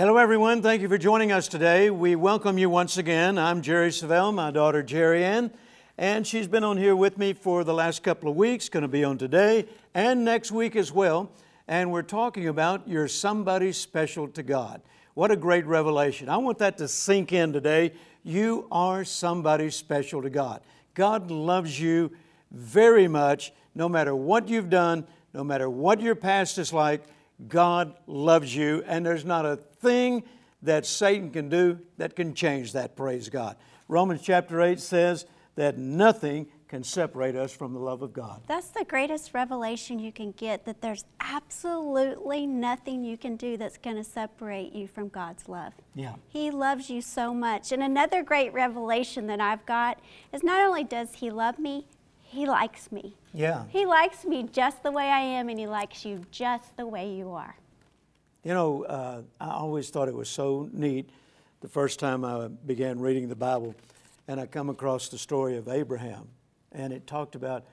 Hello, everyone. Thank you for joining us today. We welcome you once again. I'm Jerry Savelle, my daughter Jerriann, and she's been on here with me for the last couple of weeks, going to be on today and next week as well. And we're talking about you're somebody special to God. What a great revelation. I want that to sink in today. You are somebody special to God. God loves you very much, no matter what you've done, no matter what your past is like. God loves you, and there's not a thing that Satan can do that can change that, praise God. Romans chapter 8 says that nothing can separate us from the love of God. That's the greatest revelation you can get that there's absolutely nothing you can do that's going to separate you from God's love. Yeah. He loves you so much. And another great revelation that I've got is not only does He love me, He likes me. Yeah. He likes me just the way I am, and He likes you just the way you are. You know, uh, I always thought it was so neat the first time I began reading the Bible, and I come across the story of Abraham, and it talked about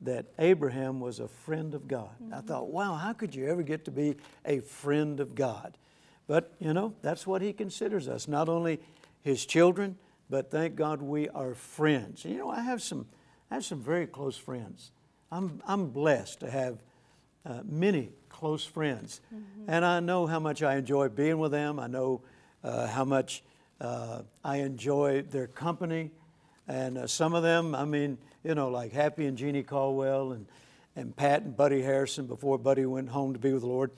that Abraham was a friend of God. Mm-hmm. I thought, wow, how could you ever get to be a friend of God? But, you know, that's what he considers us, not only his children, but thank God we are friends. You know, I have some, I have some very close friends. I'm, I'm blessed to have uh, many close friends. Mm-hmm. And I know how much I enjoy being with them. I know uh, how much uh, I enjoy their company. And uh, some of them, I mean, you know, like Happy and Jeannie Caldwell and, and Pat and Buddy Harrison before Buddy went home to be with the Lord.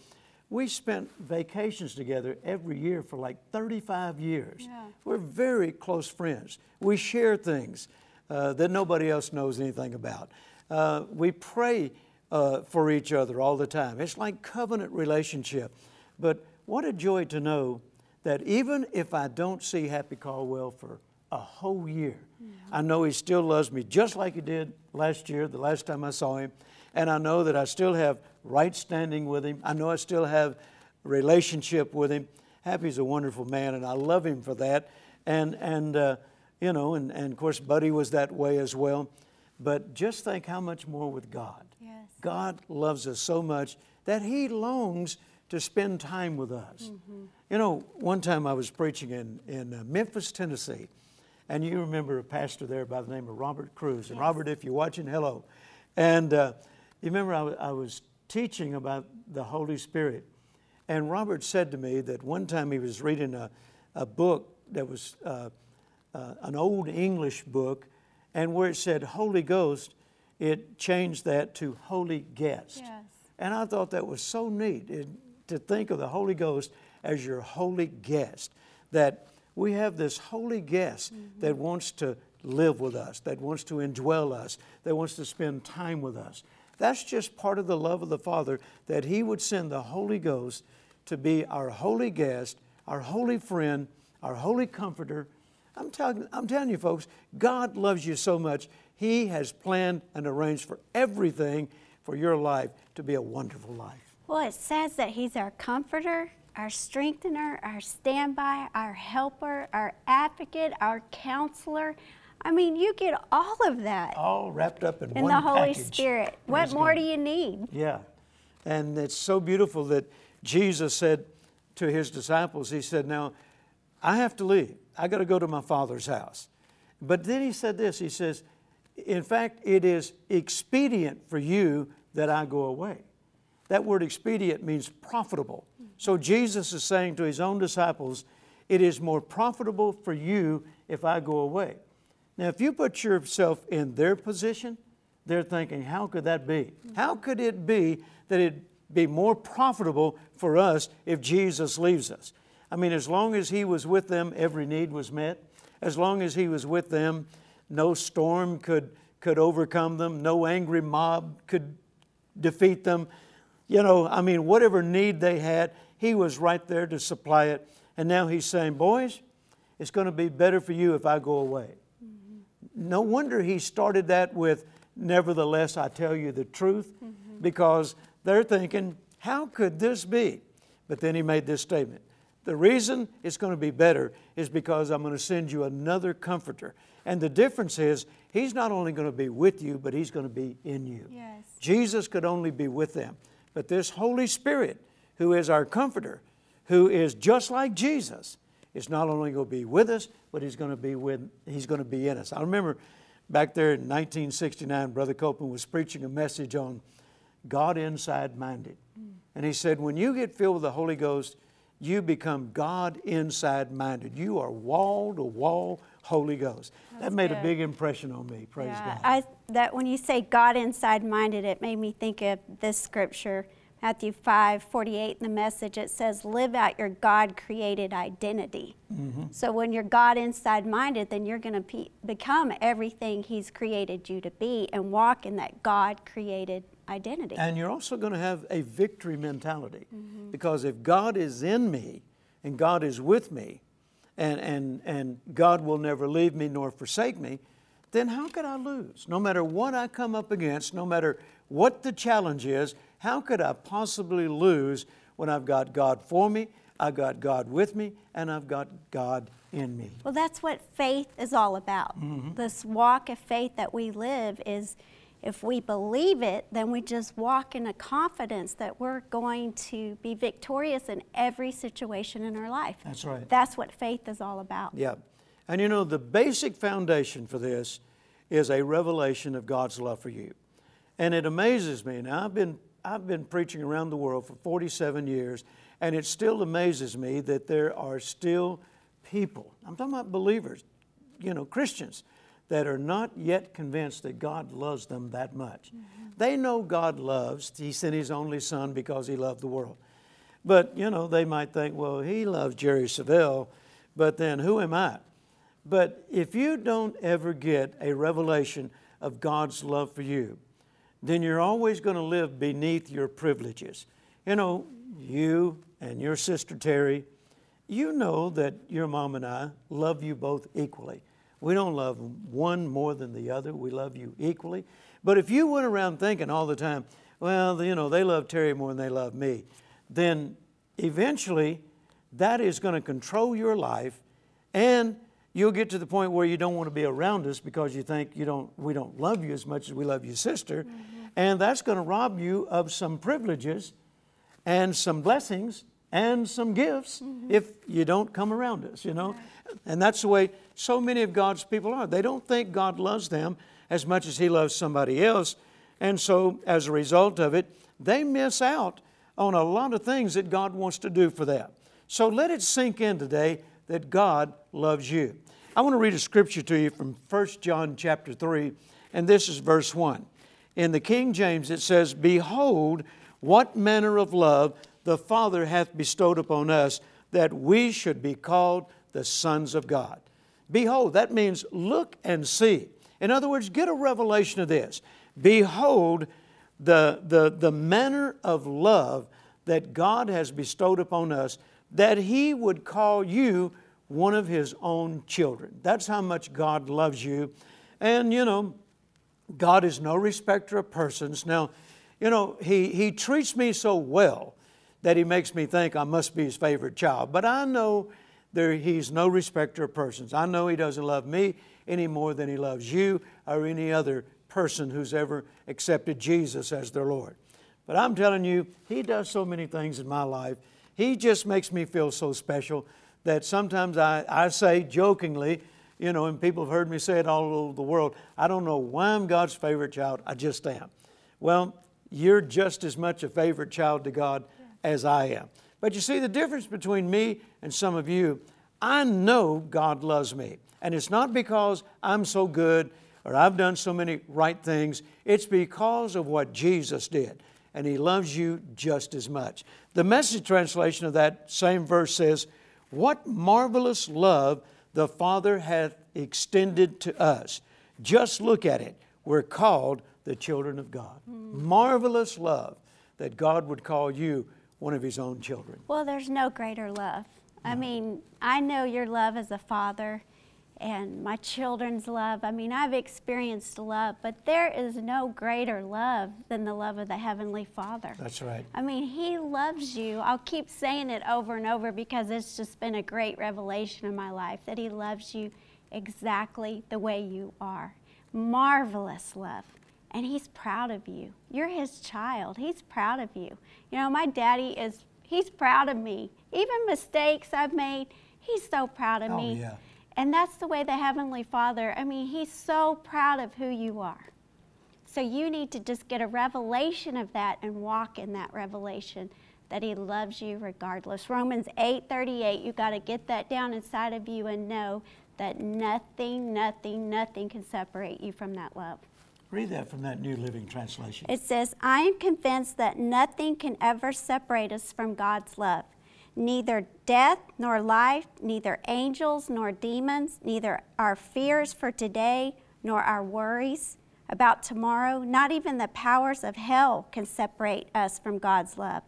We spent vacations together every year for like 35 years. Yeah. We're very close friends. We share things uh, that nobody else knows anything about. Uh, we pray uh, for each other all the time. It's like covenant relationship. But what a joy to know that even if I don't see Happy Caldwell for a whole year, mm-hmm. I know he still loves me just like he did last year, the last time I saw him. And I know that I still have right standing with him. I know I still have relationship with him. Happy's a wonderful man, and I love him for that. And, and uh, you know, and, and of course, Buddy was that way as well. But just think how much more with God. God loves us so much that He longs to spend time with us. Mm-hmm. You know, one time I was preaching in, in uh, Memphis, Tennessee, and you remember a pastor there by the name of Robert Cruz. And yes. Robert, if you're watching, hello. And uh, you remember I, w- I was teaching about the Holy Spirit. And Robert said to me that one time he was reading a, a book that was uh, uh, an old English book, and where it said Holy Ghost, it changed that to Holy Guest. Yes. And I thought that was so neat it, to think of the Holy Ghost as your holy guest. That we have this holy guest mm-hmm. that wants to live with us, that wants to indwell us, that wants to spend time with us. That's just part of the love of the Father that He would send the Holy Ghost to be our holy guest, our holy friend, our holy comforter. I'm, telling, I'm telling you, folks, God loves you so much. He has planned and arranged for everything for your life to be a wonderful life. Well, it says that He's our comforter, our strengthener, our standby, our helper, our advocate, our counselor. I mean, you get all of that. All wrapped up in, in one the Holy package. Spirit. What more do you need? Yeah. And it's so beautiful that Jesus said to his disciples, He said, Now, I have to leave. I got to go to my Father's house. But then He said this He says, in fact, it is expedient for you that I go away. That word expedient means profitable. So Jesus is saying to his own disciples, It is more profitable for you if I go away. Now, if you put yourself in their position, they're thinking, How could that be? How could it be that it'd be more profitable for us if Jesus leaves us? I mean, as long as he was with them, every need was met. As long as he was with them, no storm could, could overcome them, no angry mob could defeat them. You know, I mean, whatever need they had, he was right there to supply it. And now he's saying, Boys, it's going to be better for you if I go away. Mm-hmm. No wonder he started that with, Nevertheless, I tell you the truth, mm-hmm. because they're thinking, How could this be? But then he made this statement The reason it's going to be better is because I'm going to send you another comforter. And the difference is, He's not only going to be with you, but He's going to be in you. Yes. Jesus could only be with them. But this Holy Spirit, who is our comforter, who is just like Jesus, is not only going to be with us, but he's going to be with he's going to be in us. I remember back there in 1969, Brother Copeland was preaching a message on God inside minded. Mm. And he said, when you get filled with the Holy Ghost, you become God inside minded. You are wall to wall Holy Ghost. That's that made good. a big impression on me. Praise yeah, God. I, that when you say God inside minded, it made me think of this scripture Matthew 5 48 in the message, it says, Live out your God created identity. Mm-hmm. So when you're God inside minded, then you're going to pe- become everything He's created you to be and walk in that God created identity. And you're also going to have a victory mentality mm-hmm. because if God is in me and God is with me and, and, and God will never leave me nor forsake me, then how could I lose? No matter what I come up against, no matter what the challenge is, how could I possibly lose when I've got God for me, I've got God with me, and I've got God in me? Well, that's what faith is all about. Mm-hmm. This walk of faith that we live is if we believe it, then we just walk in a confidence that we're going to be victorious in every situation in our life. That's right. That's what faith is all about. Yeah. And you know, the basic foundation for this is a revelation of God's love for you. And it amazes me. Now, I've been I've been preaching around the world for 47 years, and it still amazes me that there are still people, I'm talking about believers, you know, Christians, that are not yet convinced that God loves them that much. Mm-hmm. They know God loves, He sent His only Son because He loved the world. But, you know, they might think, well, He loves Jerry Savelle, but then who am I? But if you don't ever get a revelation of God's love for you, then you're always going to live beneath your privileges. You know, you and your sister Terri, you know that your mom and I love you both equally. We don't love one more than the other. We love you equally. But if you went around thinking all the time, well, you know, they love Terri more than they love me, then eventually that is going to control your life and you'll get to the point where you don't want to be around us because you think you don't, we don't love you as much as we love your sister. Mm-hmm. And that's going to rob you of some privileges and some blessings and some gifts mm-hmm. if you don't come around us, you know? And that's the way so many of God's people are. They don't think God loves them as much as He loves somebody else. And so, as a result of it, they miss out on a lot of things that God wants to do for them. So let it sink in today that God loves you. I want to read a scripture to you from 1 John chapter 3, and this is verse 1. In the King James, it says, Behold, what manner of love the Father hath bestowed upon us, that we should be called the sons of God. Behold, that means look and see. In other words, get a revelation of this. Behold, the, the, the manner of love that God has bestowed upon us, that He would call you one of His own children. That's how much God loves you. And, you know, God is no respecter of persons. Now, you know, he, he treats me so well that he makes me think I must be his favorite child. But I know there, he's no respecter of persons. I know he doesn't love me any more than he loves you or any other person who's ever accepted Jesus as their Lord. But I'm telling you, he does so many things in my life. He just makes me feel so special that sometimes I, I say jokingly, you know, and people have heard me say it all over the world. I don't know why I'm God's favorite child. I just am. Well, you're just as much a favorite child to God as I am. But you see, the difference between me and some of you, I know God loves me. And it's not because I'm so good or I've done so many right things, it's because of what Jesus did. And He loves you just as much. The message translation of that same verse says, What marvelous love the Father hath extended to us. Just look at it. We're called the children of God. Mm. Marvelous love that God would call you one of His own children. Well, there's no greater love. No. I mean, I know your love as a father and my children's love. I mean, I've experienced love, but there is no greater love than the love of the Heavenly Father. That's right. I mean, He loves you. I'll keep saying it over and over because it's just been a great revelation in my life that He loves you exactly the way you are. Marvelous love. And He's proud of you. You're His child. He's proud of you. You know, my daddy is He's proud of me. Even mistakes I've made, He's so proud of Oh, me. yeah. And that's the way the Heavenly Father, I mean, He's so proud of who you are. So you need to just get a revelation of that and walk in that revelation that He loves you regardless. Romans 8 38, you got to get that down inside of you and know that nothing, nothing, nothing can separate you from that love. Read that from that New Living Translation. It says, I am convinced that nothing can ever separate us from God's love. Neither death nor life, neither angels nor demons, neither our fears for today nor our worries about tomorrow, not even the powers of hell can separate us from God's love.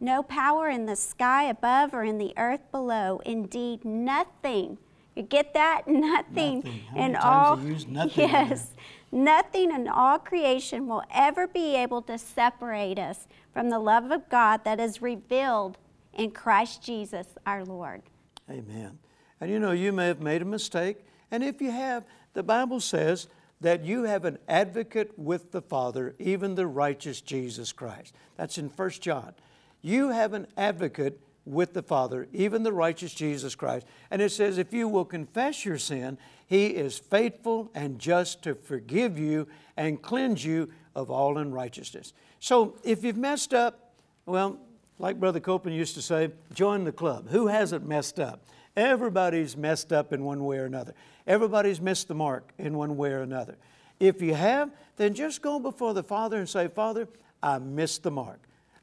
No power in the sky above or in the earth below. Indeed, nothing. You get that? Nothing. Nothing. In all. you used nothing in there? Yes. Nothing in all creation will ever be able to separate us from the love of God that is revealed in Christ Jesus our Lord. Amen. And you know, you may have made a mistake, and if you have, the Bible says that you have an advocate with the Father, even the righteous Jesus Christ. That's in 1 John. You have an advocate with the Father, even the righteous Jesus Christ. And it says, if you will confess your sin, He is faithful and just to forgive you and cleanse you of all unrighteousness. So if you've messed up, well, like Brother Copeland used to say, join the club. Who hasn't messed up? Everybody's messed up in one way or another. Everybody's missed the mark in one way or another. If you have, then just go before the Father and say, Father, I missed the mark.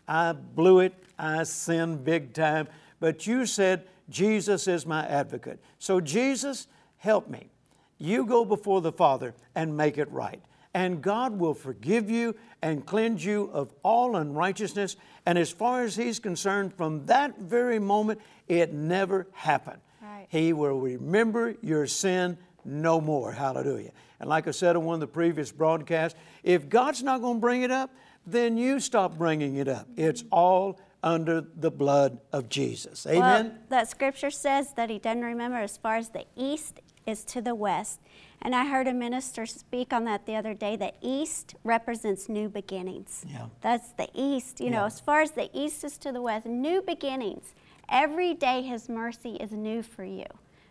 I blew it. I sinned big time. But you said, Jesus is my advocate. So, Jesus, help me. You go before the Father and make it right. And God will forgive you and cleanse you of all unrighteousness. And as far as He's concerned, from that very moment, it never happened. Right. He will remember your sin no more. Hallelujah. And like I said on one of the previous broadcasts, if God's not going to bring it up, then you stop bringing it up. It's all under the blood of Jesus. Amen? Well, that scripture says that he doesn't remember as far as the east is to the west. And I heard a minister speak on that the other day. The east represents new beginnings. Yeah. That's the east. You know, as far as the east is to the west, new beginnings. Every day his mercy is new for you.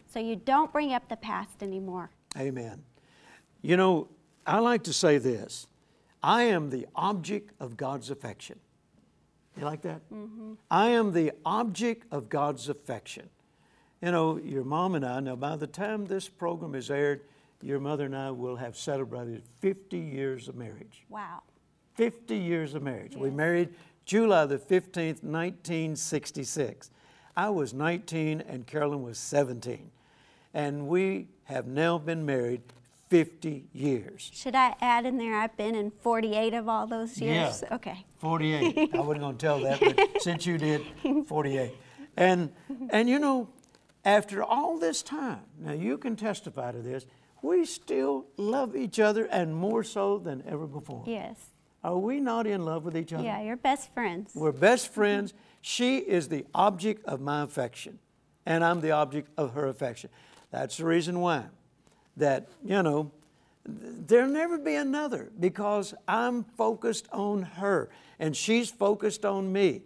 So you don't bring up the past anymore. Amen. You know, I like to say this I am the object of God's affection. You like that? Mm-hmm. I am the object of God's affection. You know, your mom and I, now by the time this program is aired, your mother and I will have celebrated 50 years of marriage. Wow. 50 years of marriage. We married July the 15th, 1966. I was 19 and Carolyn was 17. And we have now been married 50 years. Should I add in there I've been in 48 of all those years? Yeah. Okay. 48. I wasn't going to tell that, but since you did, 48. And, and you know, after all this time, now you can testify to this, we still love each other and more so than ever before. Yes. Are we not in love with each other? Yeah, you're best friends. We're best friends. She is the object of my affection, and I'm the object of her affection. That's the reason why that, you know, there'll never be another because I'm focused on her and she's focused on me.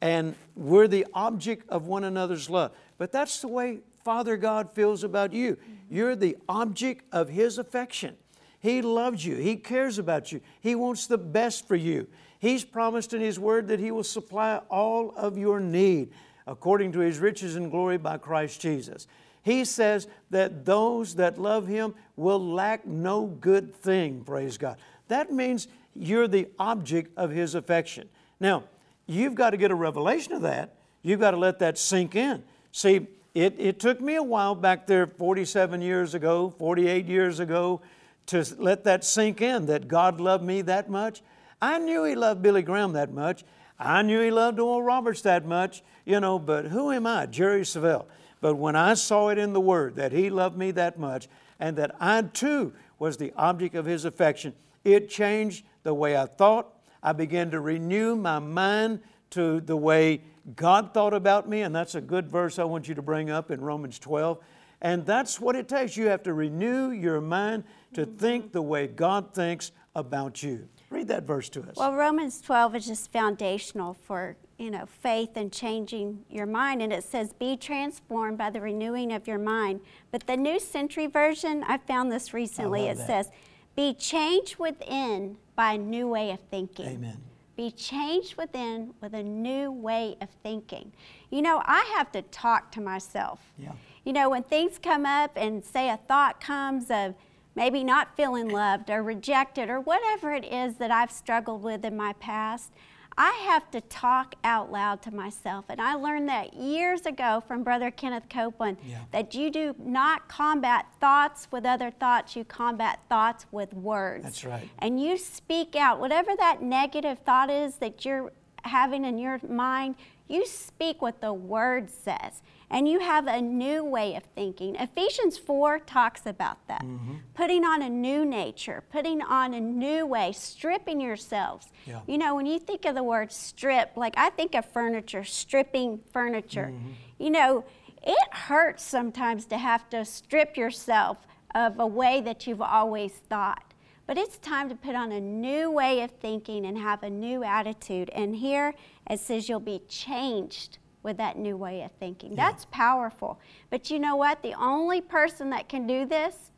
And we're the object of one another's love. But that's the way Father God feels about you. You're the object of His affection. He loves you. He cares about you. He wants the best for you. He's promised in His Word that He will supply all of your need according to His riches and glory by Christ Jesus. He says that those that love Him will lack no good thing, praise God. That means you're the object of His affection. Now, you've got to get a revelation of that. You've got to let that sink in. See, it, it took me a while back there 47 years ago, 48 years ago, to let that sink in that God loved me that much. I knew He loved Billy Graham that much. I knew He loved Oral Roberts that much, you know, but who am I? Jerry Savelle. But when I saw it in the Word that He loved me that much and that I too was the object of His affection, it changed the way I thought. I began to renew my mind to the way God thought about me, and that's a good verse I want you to bring up in Romans 12. And that's what it takes. You have to renew your mind to mm-hmm. think the way God thinks about you. Read that verse to us. Well, Romans 12 is just foundational for, you know, faith and changing your mind. And it says, be transformed by the renewing of your mind. But the New Century Version, I found this recently, it that. says, be changed within by a new way of thinking. Amen. Be changed within with a new way of thinking. You know, I have to talk to myself. Yeah. You know, when things come up and say a thought comes of maybe not feeling loved or rejected or whatever it is that I've struggled with in my past, I have to talk out loud to myself. And I learned that years ago from Brother Kenneth Copeland Yeah. that you do not combat thoughts with other thoughts, you combat thoughts with words. That's right. And you speak out, whatever that negative thought is that you're having in your mind, you speak what the word says. And you have a new way of thinking. Ephesians 4 talks about that. Mm-hmm. Putting on a new nature, putting on a new way, stripping yourselves. Yeah. You know, when you think of the word strip, like I think of furniture, stripping furniture. Mm-hmm. You know, it hurts sometimes to have to strip yourself of a way that you've always thought. But it's time to put on a new way of thinking and have a new attitude. And here it says you'll be changed with that new way of thinking. That's powerful. But you know what? The only person that can do this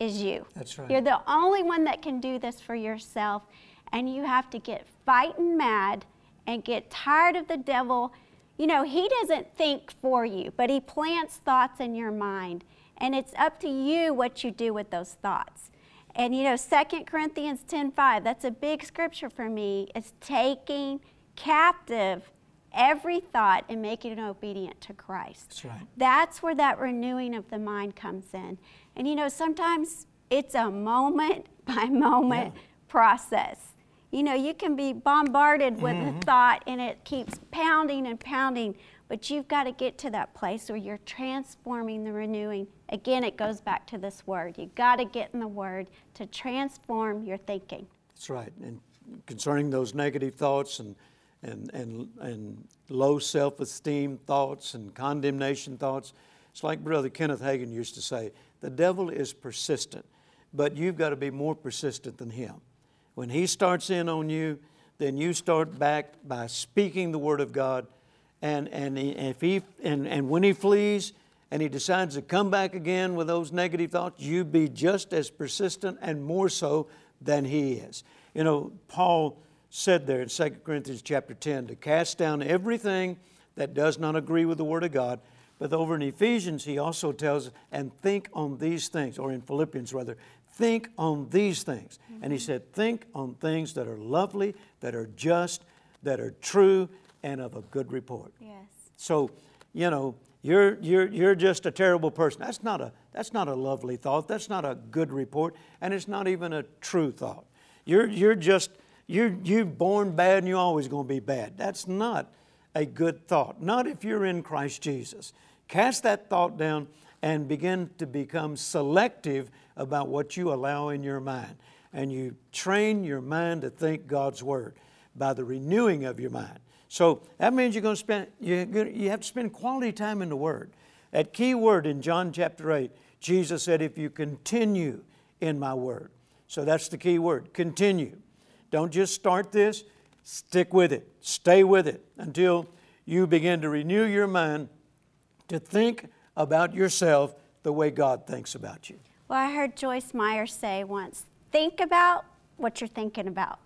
is you. That's right. You're the only one that can do this for yourself. And you have to get fighting mad and get tired of the devil. You know, he doesn't think for you, but he plants thoughts in your mind. And it's up to you what you do with those thoughts. And you know, 2 Corinthians 10:5, that's a big scripture for me. It's taking captive every thought and making it obedient to Christ. That's right. That's where that renewing of the mind comes in. And you know, sometimes it's a moment by moment Yeah. process. You know, you can be bombarded with Mm-hmm. a thought and it keeps pounding and pounding, but you've got to get to that place where you're transforming the renewing. Again, it goes back to this word. You've got to get in the word to transform your thinking. That's right. And concerning those negative thoughts and, and, and, and low self esteem thoughts and condemnation thoughts, it's like Brother Kenneth Hagin used to say the devil is persistent, but you've got to be more persistent than him. When he starts in on you, then you start back by speaking the Word of God. And, and, if he, and, and when he flees and he decides to come back again with those negative thoughts, you be just as persistent and more so than he is. You know, Paul said there in 2 Corinthians chapter 10 to cast down everything that does not agree with the Word of God. But over in Ephesians, he also tells us, and think on these things, or in Philippians rather, think on these things. And he mm-hmm. said, think on things that are lovely, that are just, that are true, and of a good report. Yes. So, you know, you're, you're, you're just a terrible person. That's not a, that's not a lovely thought. That's not a good report. And it's not even a true thought. You're, you're just, you're, you're born bad and you're always going to be bad. That's not a good thought. Not if you're in Christ Jesus. Cast that thought down and begin to become selective about what you allow in your mind. And you train your mind to think God's Word by the renewing of your mind. So that means you're going to spend, you, you have to spend quality time in the Word. That key word in John chapter 8, Jesus said, if you continue in my Word. So that's the key word continue. Don't just start this, stick with it, stay with it until you begin to renew your mind to think about yourself the way God thinks about you. Well, I heard Joyce Meyer say once think about what you're thinking about.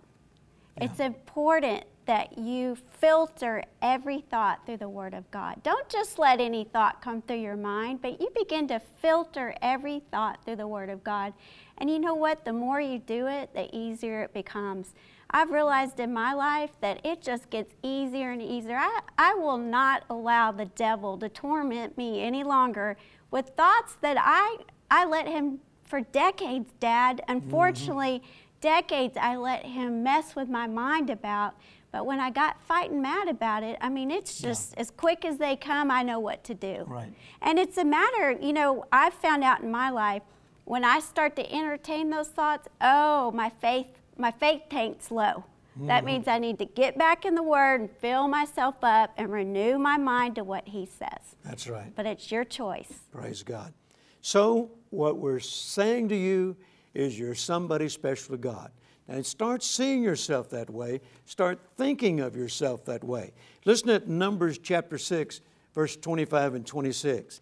It's important that you filter every thought through the Word of God. Don't just let any thought come through your mind, but you begin to filter every thought through the Word of God. And you know what? The more you do it, the easier it becomes. I've realized in my life that it just gets easier and easier. I, I will not allow the devil to torment me any longer with thoughts that I, I let him for decades, Dad. Mm-hmm. Unfortunately, decades I let him mess with my mind about. But when I got fighting mad about it, I mean, it's just as quick as they come, I know what to do. Right. And it's a matter, you know, I've found out in my life when I start to entertain those thoughts, oh, my faith, my faith tank's low. That mm-hmm. means I need to get back in the Word and fill myself up and renew my mind to what He says. That's right. But it's your choice. Praise God. So, what we're saying to you is you're somebody special to God. And start seeing yourself that way. Start thinking of yourself that way. Listen at Numbers chapter 6, verse 25 and 26.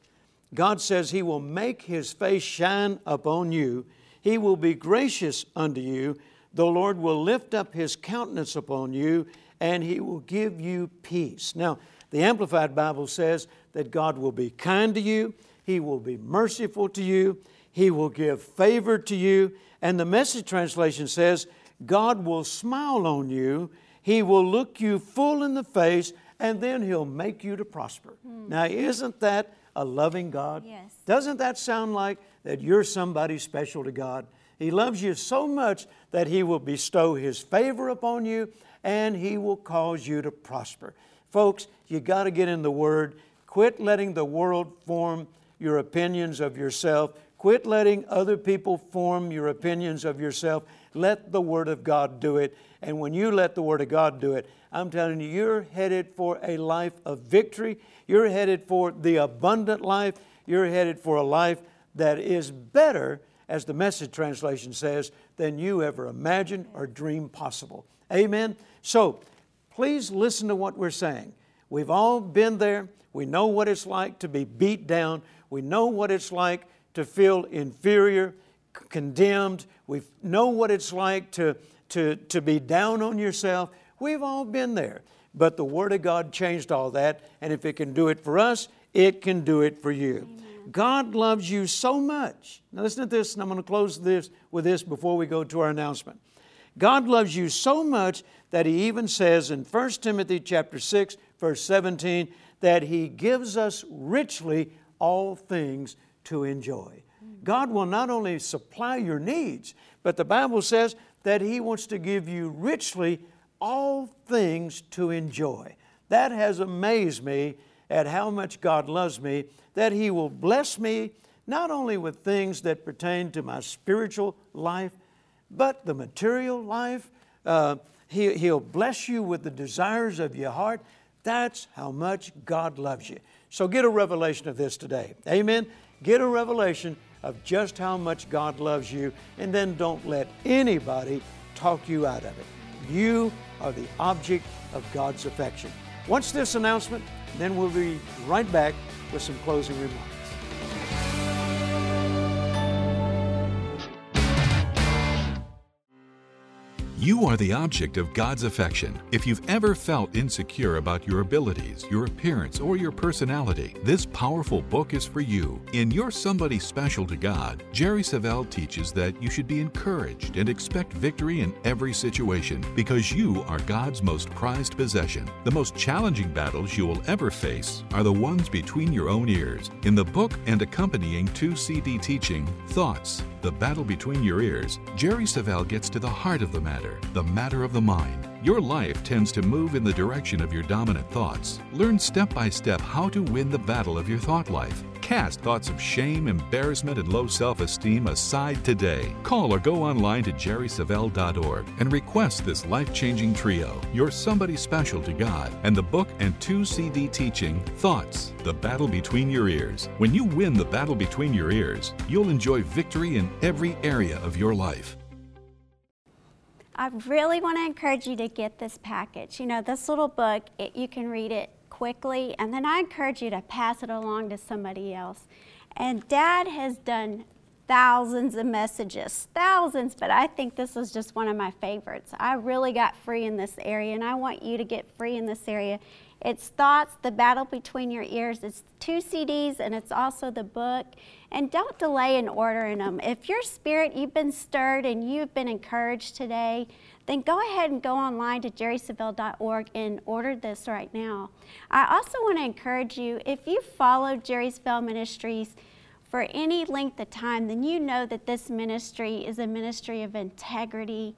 God says, He will make His face shine upon you, He will be gracious unto you. The Lord will lift up His countenance upon you, and He will give you peace. Now, the Amplified Bible says that God will be kind to you, He will be merciful to you, He will give favor to you. And the message translation says, God will smile on you, He will look you full in the face, and then He'll make you to prosper. Hmm. Now, isn't that a loving God? Yes. Doesn't that sound like that you're somebody special to God? He loves you so much that He will bestow His favor upon you and He will cause you to prosper. Folks, you got to get in the Word. Quit letting the world form your opinions of yourself. Quit letting other people form your opinions of yourself. Let the Word of God do it. And when you let the Word of God do it, I'm telling you, you're headed for a life of victory. You're headed for the abundant life. You're headed for a life that is better, as the message translation says, than you ever imagined or dreamed possible. Amen? So, please listen to what we're saying. We've all been there. We know what it's like to be beat down. We know what it's like to feel inferior, condemned. We know what it's like to, to, to be down on yourself. We've all been there. But the Word of God changed all that, and if it can do it for us, it can do it for you. Amen. God loves you so much. Now listen to this, and I'm going to close this with this before we go to our announcement. God loves you so much that he even says in 1 Timothy chapter 6 verse 17 that he gives us richly all things to enjoy. God will not only supply your needs, but the Bible says that he wants to give you richly all things to enjoy. That has amazed me at how much God loves me, that He will bless me not only with things that pertain to my spiritual life, but the material life. Uh, he, he'll bless you with the desires of your heart. That's how much God loves you. So get a revelation of this today. Amen. Get a revelation of just how much God loves you, and then don't let anybody talk you out of it. You are the object of God's affection. Once this announcement, then we'll be right back with some closing remarks. You are the object of God's affection. If you've ever felt insecure about your abilities, your appearance, or your personality, this powerful book is for you. In You're Somebody Special to God, Jerry Savelle teaches that you should be encouraged and expect victory in every situation because you are God's most prized possession. The most challenging battles you will ever face are the ones between your own ears. In the book and accompanying 2 CD teaching, Thoughts, The Battle Between Your Ears, Jerry Savelle gets to the heart of the matter the matter of the mind. Your life tends to move in the direction of your dominant thoughts. Learn step by step how to win the battle of your thought life. Cast thoughts of shame, embarrassment, and low self esteem aside today. Call or go online to jerrysavelle.org and request this life changing trio You're Somebody Special to God and the book and two CD teaching Thoughts The Battle Between Your Ears. When you win the battle between your ears, you'll enjoy victory in every area of your life. I really want to encourage you to get this package. You know, this little book, it, you can read it quickly, and then I encourage you to pass it along to somebody else. And Dad has done thousands of messages, thousands, but I think this was just one of my favorites. I really got free in this area, and I want you to get free in this area. It's Thoughts, The Battle Between Your Ears. It's two CDs and it's also the book. And don't delay in ordering them. If your spirit, you've been stirred and you've been encouraged today, then go ahead and go online to jerrysavelle.org and order this right now. I also want to encourage you, if you follow Jerry Savelle Ministries for any length of time, then you know that this ministry is a ministry of integrity.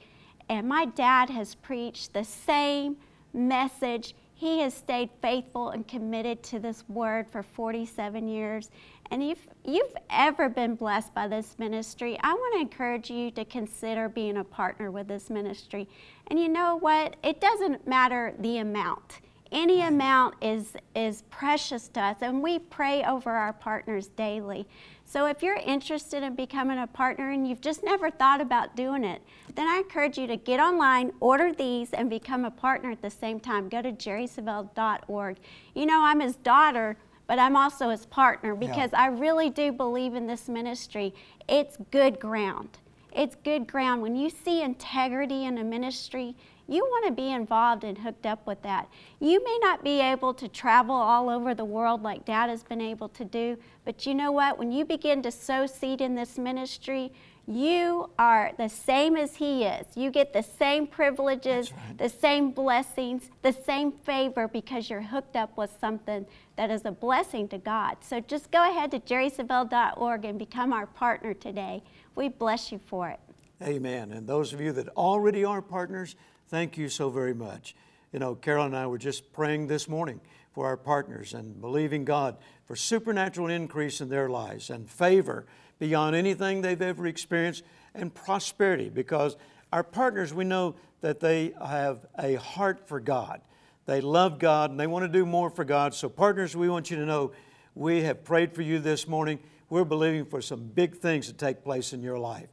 And my dad has preached the same message he has stayed faithful and committed to this word for 47 years. And if you've ever been blessed by this ministry, I want to encourage you to consider being a partner with this ministry. And you know what? It doesn't matter the amount. Any amount is, is precious to us, and we pray over our partners daily. So if you're interested in becoming a partner and you've just never thought about doing it, then I encourage you to get online, order these, and become a partner at the same time. Go to jerrysavelle.org. You know, I'm his daughter, but I'm also his partner because yeah. I really do believe in this ministry. It's good ground. It's good ground. When you see integrity in a ministry, you want to be involved and hooked up with that. You may not be able to travel all over the world like Dad has been able to do, but you know what? When you begin to sow seed in this ministry, you are the same as He is. You get the same privileges, right. the same blessings, the same favor because you're hooked up with something that is a blessing to God. So just go ahead to jerrysavelle.org and become our partner today. We bless you for it. Amen. And those of you that already are partners, thank you so very much. You know, Carol and I were just praying this morning for our partners and believing God for supernatural increase in their lives and favor beyond anything they've ever experienced and prosperity because our partners, we know that they have a heart for God. They love God and they want to do more for God. So, partners, we want you to know we have prayed for you this morning. We're believing for some big things to take place in your life.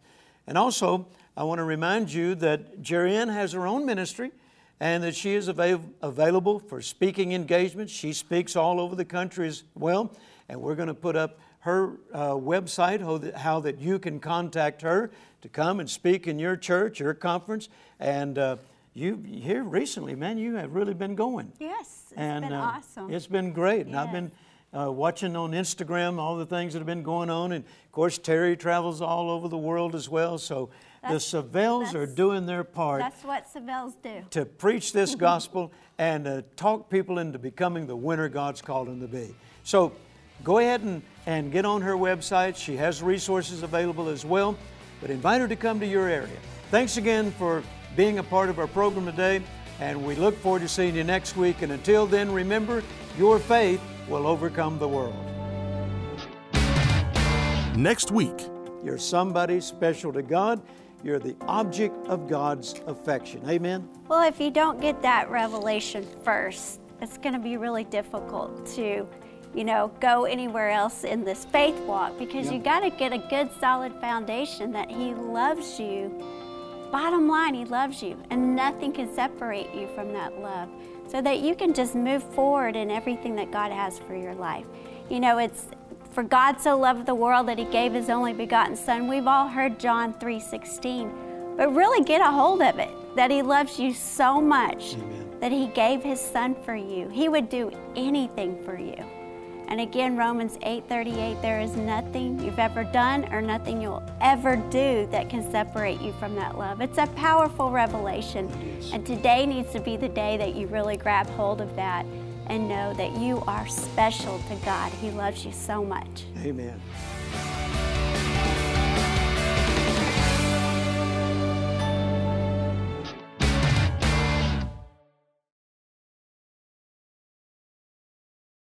And also, I want to remind you that Jerry has her own ministry and that she is avail- available for speaking engagements. She speaks all over the country as well. And we're going to put up her uh, website, how that, how that, you can contact her to come and speak in your church, your conference. And uh, you here recently, man, you have really been going. Yes, it's and, been uh, awesome. It's been great. Yes. And I've been uh, watching on Instagram all the things that have been going on. And of course, Terri travels all over the world as well. So that's, the Savelles are doing their part. That's what Savelles do. To preach this gospel and uh, talk people into becoming the winner God's called them to be. So go ahead and, and get on her website. She has resources available as well, but invite her to come to your area. Thanks again for being a part of our program today, and we look forward to seeing you next week. And until then, remember, your faith will overcome the world. Next week, you're somebody special to God. You're the object of God's affection. Amen? Well, if you don't get that revelation first, it's going to be really difficult to you know, go anywhere else in this faith walk because yeah. you got to get a good solid foundation that He loves you. Bottom line, He loves you, and nothing can separate you from that love so that you can just move forward in everything that God has for your life. You know, it's for God so loved the world that He gave His only begotten Son. We've all heard John 3:16, but really get a hold of it that He loves you so much Amen. that He gave His Son for you. He would do anything for you. And again, Romans 8:38, there is nothing you've ever done or nothing you'll ever do that can separate you from that love. It's a powerful revelation. And today needs to be the day that you really grab hold of that and know that you are special to God. He loves you so much. Amen.